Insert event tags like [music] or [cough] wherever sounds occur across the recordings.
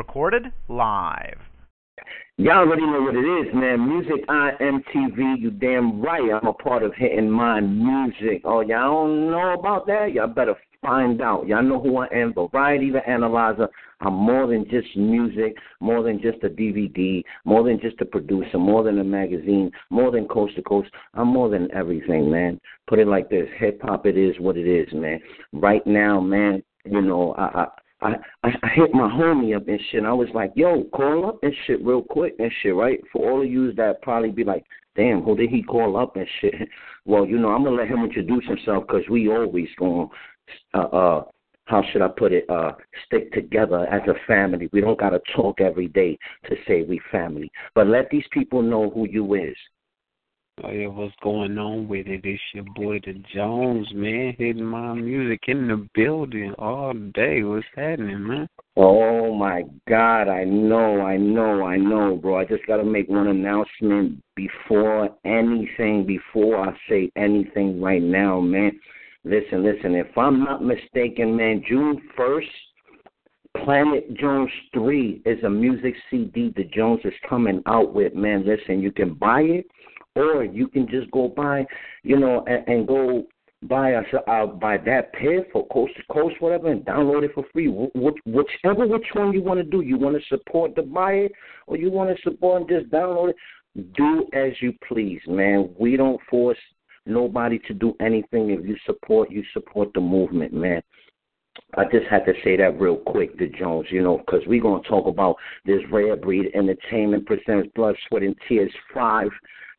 Recorded live. Y'all already know what it is, man. Music IMTV, you damn right. I'm a part of Hitting Mind Music. Oh, y'all don't know about that? Y'all better find out. Y'all know who I am. Variety the Analyzer. I'm more than just music, more than just a DVD, more than just a producer, more than a magazine, more than coast to coast. I'm more than everything, man. Put it like this: hip hop, it is what it is, man. Right now, man. You know, I, I I, I hit my homie up and shit. And I was like, "Yo, call up and shit real quick and shit, right?" For all of you that probably be like, "Damn, who did he call up and shit?" [laughs] Well, you know, I'm gonna let him introduce himself because we always going, uh, uh, how should I put it? Uh, stick together as a family. We don't gotta talk every day to say we family, but let these people know who you is. Oh yeah, what's going on with it? It's your boy the Jones, man, hitting my music in the building all day. What's happening, man? Oh my God, I know, I know, I know, bro. I just gotta make one announcement before anything, before I say anything right now, man. Listen, listen, if I'm not mistaken, man, June first, Planet Jones 3 is a music CD the Jones is coming out with, man. Listen, you can buy it or you can just go buy, you know, and, and go buy a uh, buy that pair for coast to coast, whatever, and download it for free. Which, whichever which one you want to do, you want to support the buyer or you want to support and just download it. Do as you please, man. We don't force nobody to do anything. If you support, you support the movement, man. I just had to say that real quick to Jones, you know, because we're going to talk about this Rare Breed Entertainment presents Blood, Sweat, and Tears 5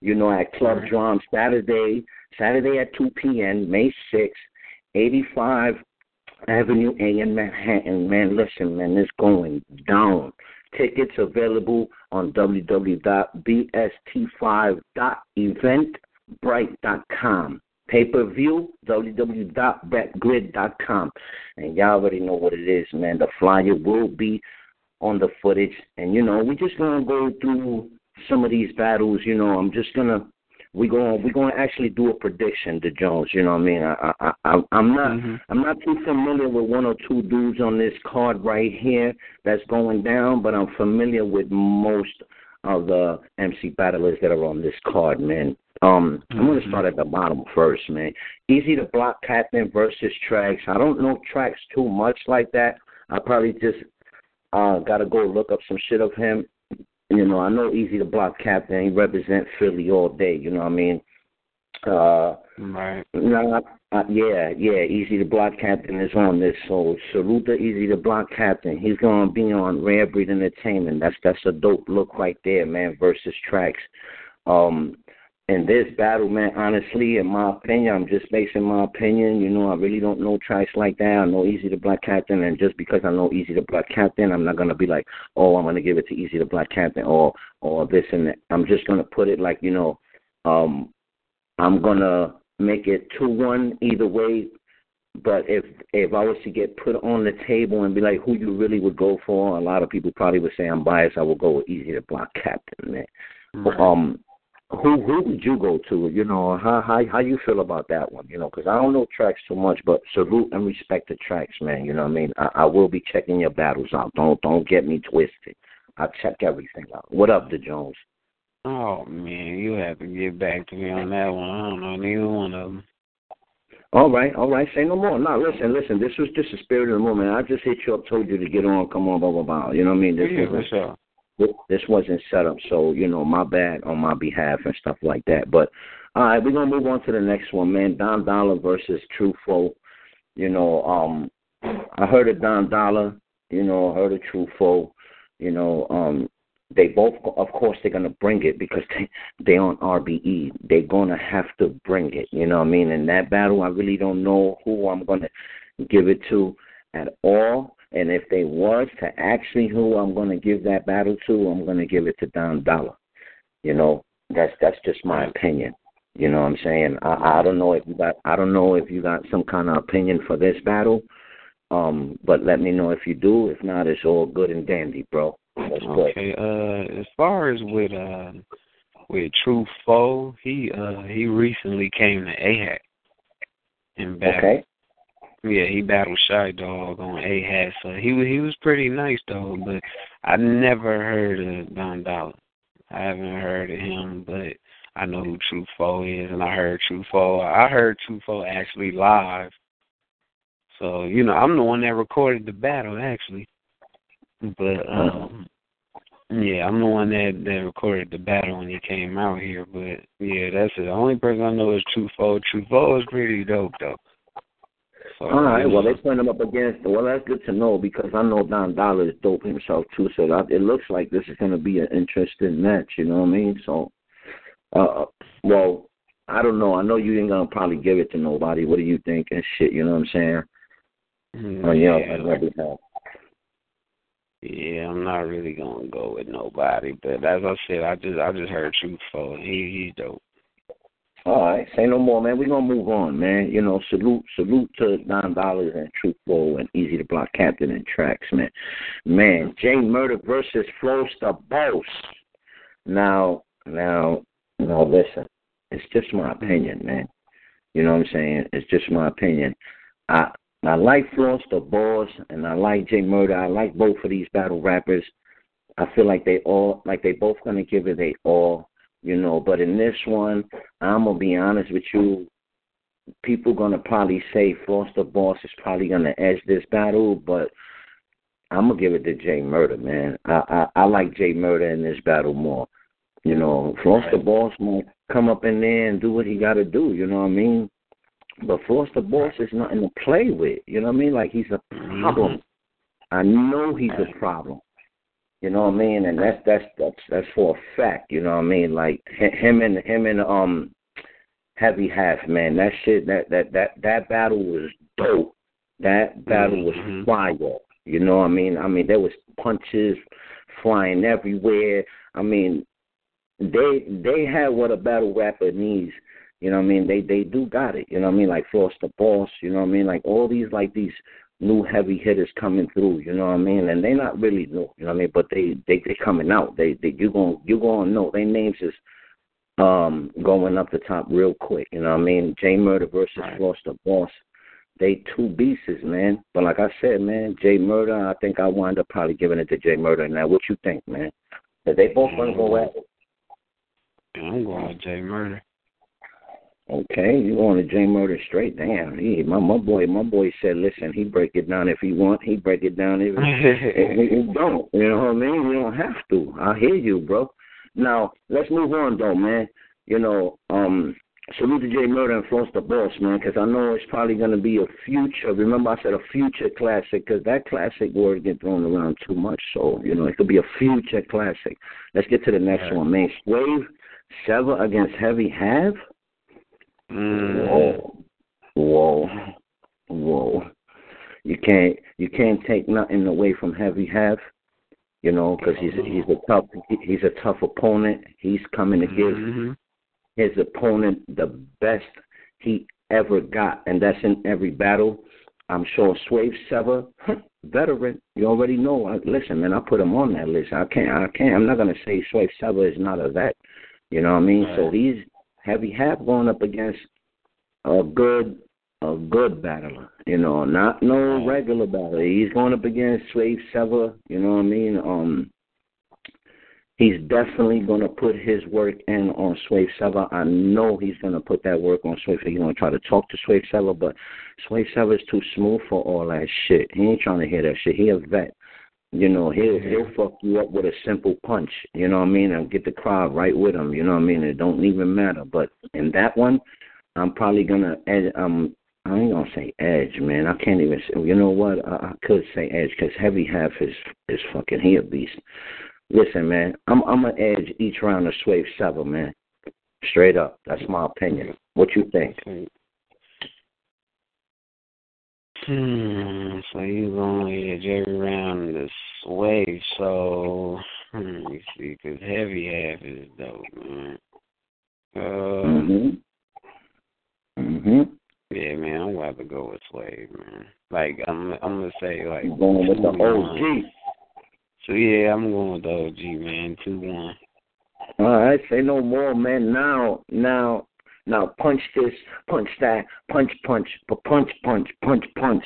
you know, at Club right. Drum Saturday, Saturday at 2 p.m., May 6th, 85 Avenue A in Manhattan. Man, listen, man, it's going down. Tickets available on www.bst5.eventbrite.com. Pay per view, www.betgrid.com. And y'all already know what it is, man. The flyer will be on the footage. And, you know, we just going to go through some of these battles, you know, I'm just gonna we gonna we're going to actually do a prediction to Jones. You know what I mean? I I, I I'm not mm-hmm. I'm not too familiar with one or two dudes on this card right here that's going down, but I'm familiar with most of the MC battlers that are on this card, man. Um, I'm gonna start at the bottom first, man. Easy to block Captain versus Tracks. I don't know Tracks too much like that. I probably just uh gotta go look up some shit of him you know, I know Easy to Block Captain. He represent Philly all day. You know what I mean? Uh, right. No, uh, yeah, yeah. Easy to Block Captain is on this. So salute the Easy to Block Captain. He's gonna be on Rare Breed Entertainment. That's that's a dope look right there, man. Versus tracks. Um, in this battle, man, honestly, in my opinion, I'm just basing my opinion. You know, I really don't know tracks like that. I know Easy to Block Captain, and just because I know Easy to Block Captain, I'm not gonna be like, oh, I'm gonna give it to Easy to Block Captain or or this and that. I'm just gonna put it like, you know, um, I'm gonna make it two one either way. But if if I was to get put on the table and be like, who you really would go for, a lot of people probably would say I'm biased. I would go with Easy to Block Captain, man. Right. Um, who who would you go to? You know, how how how you feel about that one? You know, because I don't know tracks too much, but salute and respect the tracks, man. You know what I mean? I, I will be checking your battles out. Don't don't get me twisted. I check everything out. What up, the Jones? Oh man, you have to get back to me on that one. I don't know neither one of them. All right, all right. Say no more. No, listen, listen. This was just the spirit of the moment. I just hit you up, told you to get on. Come on, blah blah blah. You know what I mean? This yeah, for sure this wasn't set up, so you know, my bad on my behalf and stuff like that. But all right, we're gonna move on to the next one, man. Don Dollar versus True You know, um, I heard of Don Dollar. You know, I heard of True You know, um, they both, of course, they're gonna bring it because they they on RBE. They're gonna have to bring it. You know what I mean? In that battle, I really don't know who I'm gonna give it to at all. And if they was to actually who I'm gonna give that battle to, I'm gonna give it to Don Dollar. You know, that's that's just my opinion. You know what I'm saying? I, I don't know if you got I don't know if you got some kind of opinion for this battle. Um, but let me know if you do. If not, it's all good and dandy, bro. That's okay. Uh, as far as with uh with True Foe, he uh he recently came to AHAC and battled. Okay. Yeah, he battled Shy Dog on AHAC, so he he was pretty nice though. But I never heard of Don Dollar. I haven't heard of him, but I know who True Foe is, and I heard True Foe. I heard True Foe actually live. So you know, I'm the one that recorded the battle actually. But um yeah, I'm the one that that recorded the battle when he came out here. But yeah, that's it. The only person I know is True Foe. True Foe is pretty dope though. All right. Well, they put him up against. Well, that's good to know because I know Don Dollar is dope himself too. So that, it looks like this is going to be an interesting match. You know what I mean? So, uh, well, I don't know. I know you ain't gonna probably give it to nobody. What do you think and shit? You know what I'm saying? Mm, Oh, yeah. yeah, have- yeah, I'm not really gonna go with nobody. But as I said, I just I just heard True Foe. He he's dope. All right, say no more, man. We're gonna move on, man. You know, salute, salute to Don Dollars and True Foe and Easy to Block Captain and Tracks, man. Man, Jay Murder versus Floss the Boss. Now, now, now, listen. It's just my opinion, man. You know what I'm saying? It's just my opinion. I I like Floss the Boss and I like Jay Murder. I like both of these battle rappers. I feel like they all like they both gonna give it they all you know. But in this one, I'm gonna be honest with you. People gonna probably say Floss the Boss is probably gonna edge this battle, but I'm gonna give it to Jay Murder, man. I I, I like Jay Murder in this battle more. You know, Floss the Right. Boss might come up in there and do what he got to do. You know what I mean? But Floss the Boss is nothing to play with. You know what I mean? Like he's a mm-hmm. problem. I know he's a problem. You know what I mean? And that's that's that's that's for a fact. You know what I mean? Like him and him and um heavy half man. That shit that that that that battle was dope. That battle was Mhm. fire. You know what I mean? I mean there was punches flying everywhere. I mean they they had what a battle rapper needs. You know what I mean? They they do got it. You know what I mean? Like Floss the Boss. You know what I mean? Like all these like these new heavy hitters coming through. You know what I mean? And they're not really new. You know what I mean? But they they they coming out. They they you going you gonna know their names is um going up the top real quick. You know what I mean? Jay Murder versus Right. Floss the Boss. They two beasts, man. But like I said, man, Jay Murder. I think I wind up probably giving it to Jay Murder. Now, what you think, man? That they both gonna go at it. I'm going with Jay Murder. Okay, you going to Jay Murder straight? Damn, he, my my boy, my boy said, listen, he break it down if he want. He break it down if [laughs] he, don't. You know what I mean? You don't have to. I hear you, bro. Now let's move on, though, man. You know, um, salute to Jay Murder and Floss the Boss, man, because I know it's probably going to be a future. Remember, I said a future classic because that classic word get thrown around too much. So you know, it could be a future classic. Let's get to the next one, man. Swave Sevah against Heavy Half. Mm. Whoa, whoa, whoa! You can't you can't take nothing away from Heavy Half, you know, because he's he's a tough he's a tough opponent. He's coming to give Mhm. his opponent the best he ever got, and that's in every battle. I'm sure Swave Sevah, veteran. You already know. I, listen, man, I put him on that list. I can't. I can't. I'm not gonna say Swave Sevah is not a vet. You know what I mean? So Right. These heavy half going up against a good a good battler. You know, not no regular battler. He's going up against Swave Sevah. You know what I mean? Um, he's definitely going to put his work in on Swave Sevah. I know he's going to put that work on Swave. He's going to try to talk to Swave Sevah, but Swave Sevah is too smooth for all that shit. He ain't trying to hear that shit. He a vet. You know, he'll he'll fuck you up with a simple punch. You know what I mean? And get the crowd right with him. You know what I mean? It don't even matter. But in that one, I'm probably gonna edge. Um, I ain't gonna say edge, man. I can't even. say You know what? I, I could say edge because heavy half is is fucking he a beast. Listen, man, I'm I'm gonna edge each round of Swave Sevah, man. Straight up, that's my opinion. What you think? Hmm. So you gonna edge every round the sway. So hmm, let me see, cause heavy half is dope, man. Uh, Mhm. Mhm. yeah, man, I'm about to go with sway, man. Like I'm, I'm gonna say like going with the 2-1. OG? So yeah, I'm going with the OG, man. Two one. All right, say no more, man. Now, now, now, punch this, punch that, punch, punch, but punch, punch, punch, punch.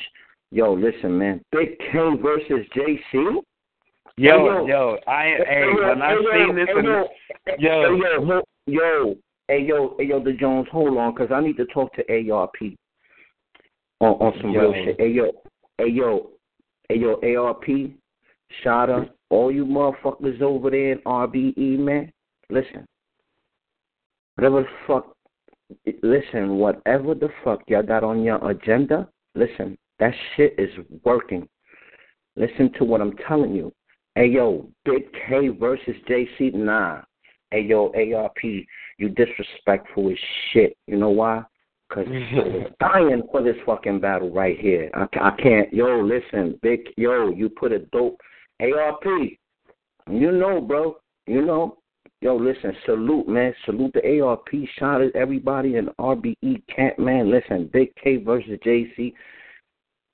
Yo, listen, man. Big K versus JC. Yo, yo, I hey, when I seen this, hey, yo, yo, yo, yo, hey, yo, hey, yo, the Jones, hold on, cause I need to talk to ARP on on some Yo. real shit. Hey, yo, hey, yo, hey, yo, ARP, Shada, all you motherfuckers over there in RBE, man. Listen, whatever the fuck, listen, whatever the fuck y'all got on your agenda, listen, that shit is working. Listen to what I'm telling you. Hey yo, Big K versus JC, nah. Hey yo, ARP, you disrespectful as shit. You know why? Cause [laughs] I'm dying for this fucking battle right here. I, I can't. Yo, listen, Big. Yo, you put a dope. ARP, you know, bro. You know. Yo, listen, salute, man. Salute the ARP. Shout out everybody in RBE camp, man. Listen, Big K versus JC.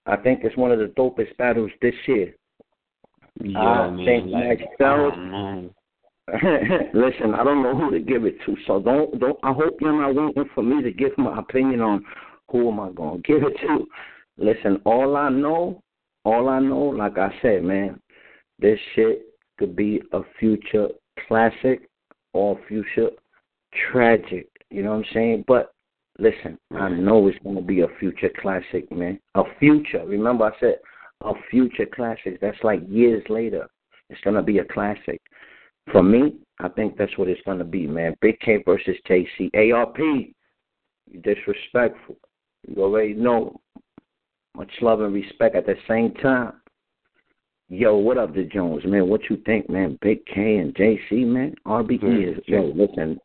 I think it's one of the dopest battles this year. yo, I man, think like, myself- I don't. Listen, I don't know who to give it to, so don't don't. I hope you're not waiting for me to give my opinion on who am I gonna [laughs] give it to. Listen, all I know, all I know, like I said, man, this shit could be a future classic or future tragic. You know what I'm saying? But listen, I know it's gonna be a future classic, man. A future. Remember, I said a future classic. That's like years later. It's gonna be a classic. For me, I think that's what it's gonna be, man. Big K versus JC. ARP. You disrespectful. You already know. Much love and respect at the same time. Yo, what up, the Jones, man? What you think, man? Big K and JC, man. RBE is yo. Listen,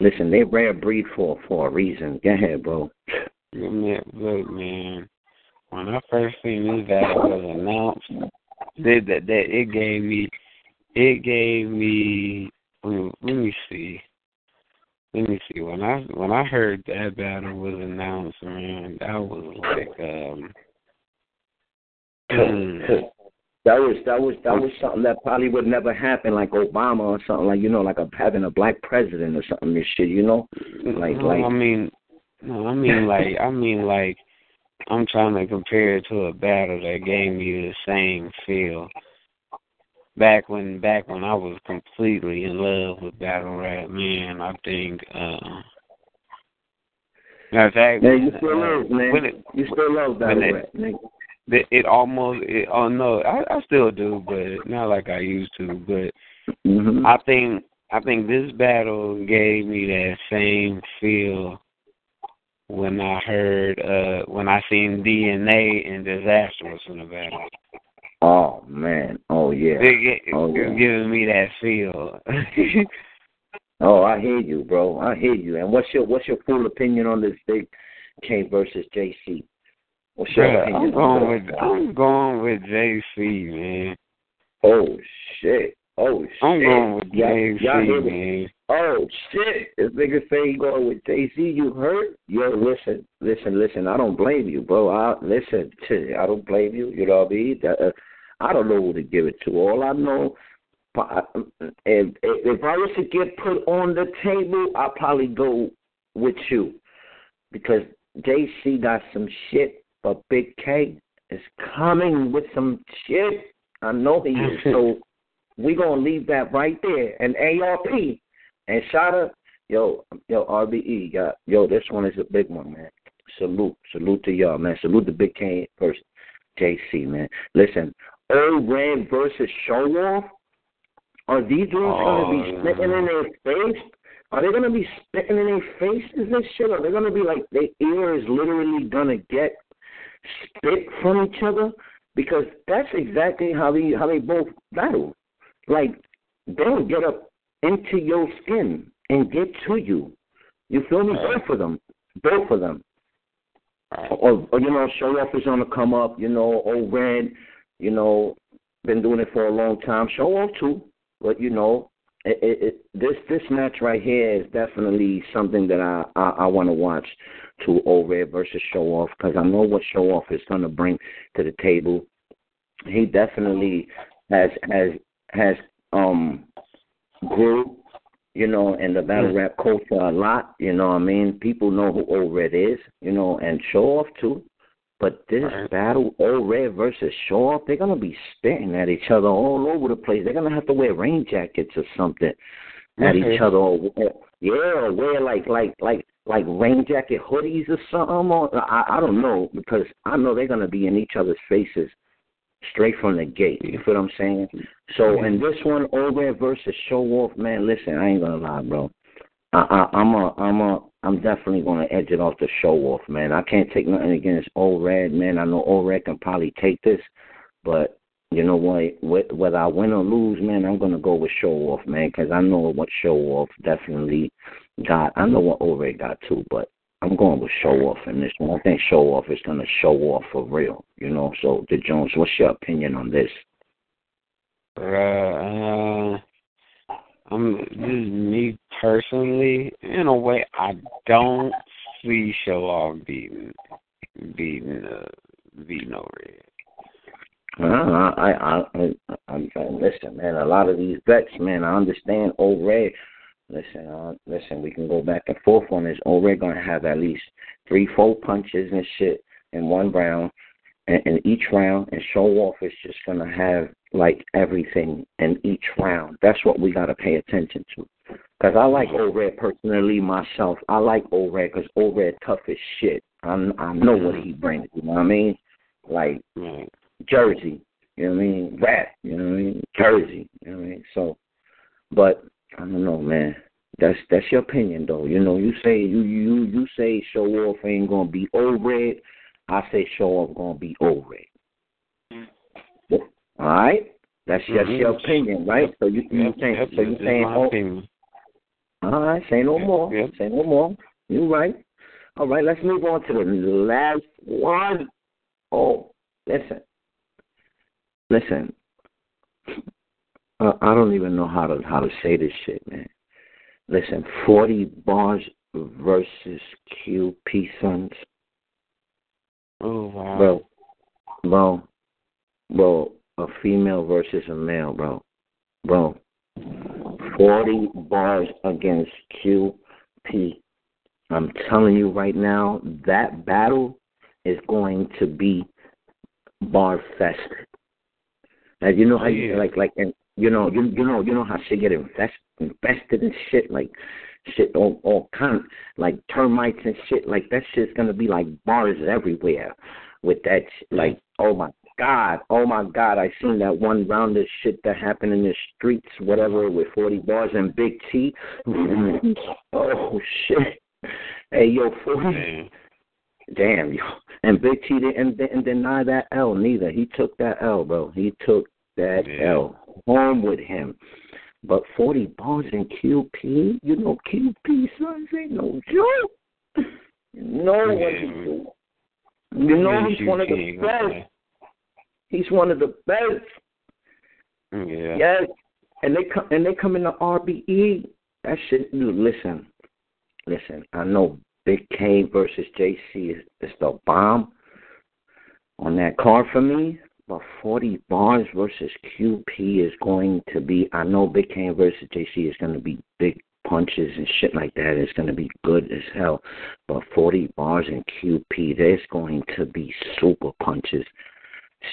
listen. They rare breed for for a reason. Go ahead, bro. Yeah, look, man. When I first seen this battle was announced, that that that it gave me, it gave me. Let me, let me see. Let me see. When I when I heard that battle was announced, man, that was like um. That was that was that was something that probably would never happen, like Obama or something like you know, like a, having a black president or something. This shit, you know, like no, like I mean, no, I mean [laughs] like I mean like I'm trying to compare it to a battle that gave me the same feel. Back when back when I was completely in love with battle rap, man, I think uh matter of fact, man, you still uh, love, man. it, you still love battle it- rap. It, it almost it, oh no, I, I still do, but not like I used to. But hmm I think I think this battle gave me that same feel when I heard uh when I seen DNA and Disastrous in the battle. Oh man, oh yeah, It, it, Oh, yeah. giving me that feel. [laughs] oh I hear you, bro. I hear you. And what's your what's your full opinion on this Big K versus JC? What's your Bruh, opinion? I'm going with I'm going with JC, man. Oh shit. Oh shit. I'm going with Y'all- JC, y'all man. Oh shit! This nigga say he going with JC. You heard? Yo, listen, listen, listen. I don't blame you, bro. I listen. To, I don't blame you. You know what I mean? Uh, I don't know who to give it to. All I know, if if, if I was to get put on the table, I'd probably go with you because JC got some shit, but Big K is coming with some shit. I know he is. So we gonna leave that right there. And ARP and Shada, yo, yo, RBE, got yo, this one is a big one, man. Salute, salute to y'all, man. Salute to Big K first, JC, man. Listen, Old Red versus Show Off. Are these dudes gonna be Oh, spitting in their face? Are they gonna be spitting in their faces and shit? Are they gonna be like their ear is literally gonna get spit from each other? Because that's exactly how they how they both battle. like they'll get up into your skin and get to you. You feel me? Both of them, both of them. Or, or you know, show off is on the come up. You know, old red. You know, been doing it for a long time. Show off too, but you know, it, it, this this match right here is definitely something that I I, I want to watch. To Old versus Show Off because I know what Show Off is going to bring to the table. He definitely has has has um grew, you know, in the battle rap culture a lot. You know what I mean? People know who Old is, you know, and Show Off too. But this Right. battle, Old Red versus Show Off, they're gonna be spitting at each other all over the place. They're gonna have to wear rain jackets or something at each other. Or, yeah, or wear like like like like rain jacket hoodies or something. Or I I don't know because I know they're gonna be in each other's faces straight from the gate. You feel what I'm saying? So in this one, Old Red versus Show Off, man, listen, I ain't gonna lie, bro. I, I, I'm a, I'm a, I'm definitely gonna edge it off the Show Off, man. I can't take nothing against Old Red, man. I know Old Red can probably take this, but you know what? Wh- Whether I win or lose, man, I'm gonna go with Show Off, man, because I know what Show Off definitely got. I know what Old Red got too, but I'm going with Show Off in this one. I think Show Off is gonna show off for real, you know. So, the Jones, what's your opinion on this? Uh, uh, I'm this is me personally. In a way, I don't see Off beating beating uh, beating over it. Uh, I, I, I, I'm saying, listen, man. A lot of these bets, man. I understand. Red, listen, uh, listen. We can go back and forth on this. Red gonna have at least three, four punches and shit in one round, and in each round. And Show Off is just gonna have like everything in each round. That's what we gotta pay attention to. Cause I like Old Red personally myself. I like Old Red because Old Red tough as shit. I I know what he brings. You know what I mean? Like Jersey. You know what I mean? Rap. You know what I mean? Jersey. You know what I mean? So, but I don't know, man. That's that's your opinion, though. You know, you say you you you say show off ain't gonna be old red. I say show off gonna be old red. All right, that's just your Mhm. opinion, right? So you you Yep, saying yep, so you that's saying my oh, opinion. all right, say no Yep, more. yep. Say no more. You right. All right, let's move on to the last one. Oh, listen. Listen. Uh, I don't even know how to how to say this shit, man. Listen, forty bars versus QP Sons, Oh wow. bro, bro, bro. A female versus a male, bro, bro. Forty bars against QP. I'm telling you right now, that battle is going to be bar fest. Like you know how Oh, you like like and you know you you know you know how she get invest, invested in shit like shit all all kind like termites and shit like that shit's gonna be like bars everywhere with that like oh my god oh my god I seen that one round of shit that happened in the streets whatever with forty bars and Big T [laughs] oh shit hey yo forty Damn, yo. And Big T didn't, didn't deny that L neither. He took that L, bro. He took that Yeah. L home with him. But 40 bars in QP, you know, QP, sons, ain't no joke. You know what Yeah, he man. do. You know he's one of the best. He's one of the best. Yeah. Yes. And they come and they come in the RBE. That shit dude, listen. Listen, I know Big K versus JC is, is the bomb on that card for me. But forty bars versus QP is going to be I know Big K versus JC is gonna be big punches and shit like that. It's gonna be good as hell. But forty bars and QP, there's going to be super punches.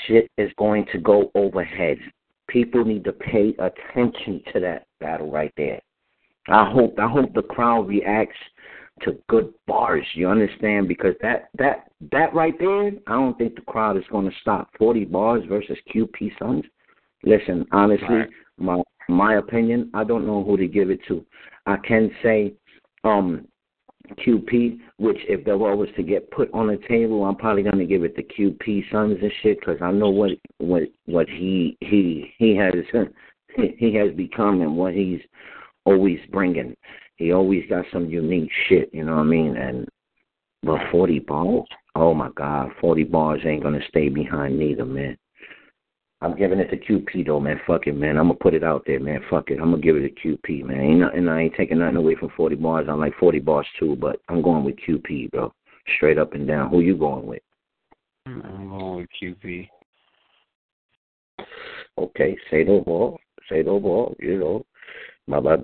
Shit is going to go overhead. people need to pay attention to that battle right there. I hope I hope the crowd reacts to good bars. You understand? Because that that that right there, I don't think the crowd is going to stop. Forty bars versus QP Sons. Listen, honestly, Right. my my opinion, I don't know who to give it to. I can say, um, QP, which if the war was to get put on the table, I'm probably gonna give it to QP Sons and shit, because I know what what what he he he has [laughs] he has become and what he's always bringing. He always got some unique shit, you know what I mean? And but 40 bars, oh my God, 40 bars ain't gonna stay behind neither, man. I'm giving it to QP though, man. Fuck it, man. I'm gonna put it out there, man. Fuck it. I'm gonna give it to QP, man. Ain't nothing. I ain't taking nothing away from 40 bars. I like 40 bars too, but I'm going with QP, bro. Straight up and down. Who you going with? I'm going with QP. Okay, say no more. Say no more. You know, my my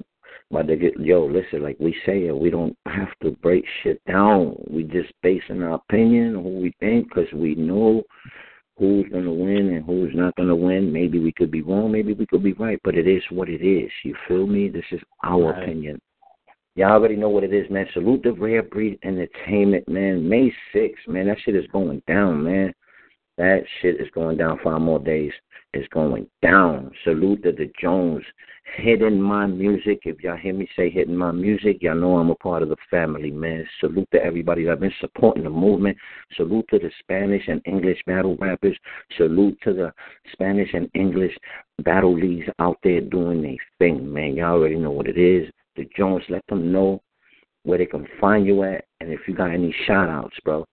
my nigga. Yo, listen. Like we say it, we don't have to break shit down. We just basing our opinion on who we think because we know who's going to win and who's not going to win. Maybe we could be wrong, maybe we could be right, but it is what it is. You feel me? This is our Right. opinion. Y'all already know what it is, man. Salute the Rare Breed Entertainment, man. May 6th, man. That shit is going down, man. That shit is going down five more days. It's going down. Salute to the Jones. Hidden My Music. If y'all hear me say Hidden My Music, y'all know I'm a part of the family, man. Salute to everybody that's been supporting the movement. Salute to the Spanish and English battle rappers. Salute to the Spanish and English battle leagues out there doing their thing, man. Y'all already know what it is. The Jones, let them know where they can find you at, and if you got any shout outs, bro.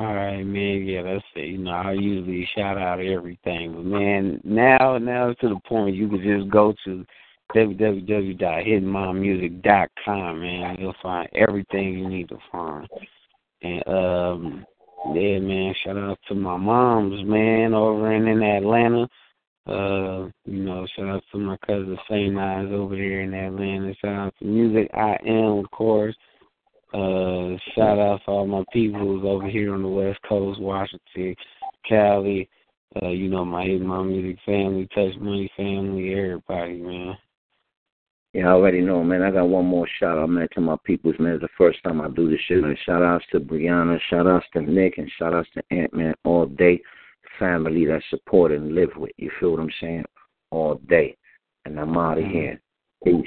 All right, man. Yeah, that's it. You know, I usually shout out everything, but man, now now it's to the point you can just go to www.hitmymusic.com, man. You'll find everything you need to find. And um, yeah, man. Shout out to my moms, man, over in, in Atlanta. Uh, you know, shout out to my cousin Saint Eyes over there in Atlanta. Shout out to Music I Am, of course. Uh, shout out to all my peoples over here on the West Coast, Washington, Cali. Uh, you know, my Hit My Music family, Touch Money family, everybody, man. Yeah, I already know, man. I got one more shout out, man, to my peoples, man. It's the first time I do this shit. Man. Shout outs to Brianna, shout outs to Nick, and shout outs to Ant Man all day. Family that support and live with. You feel what I'm saying? All day. And I'm out of here. Peace.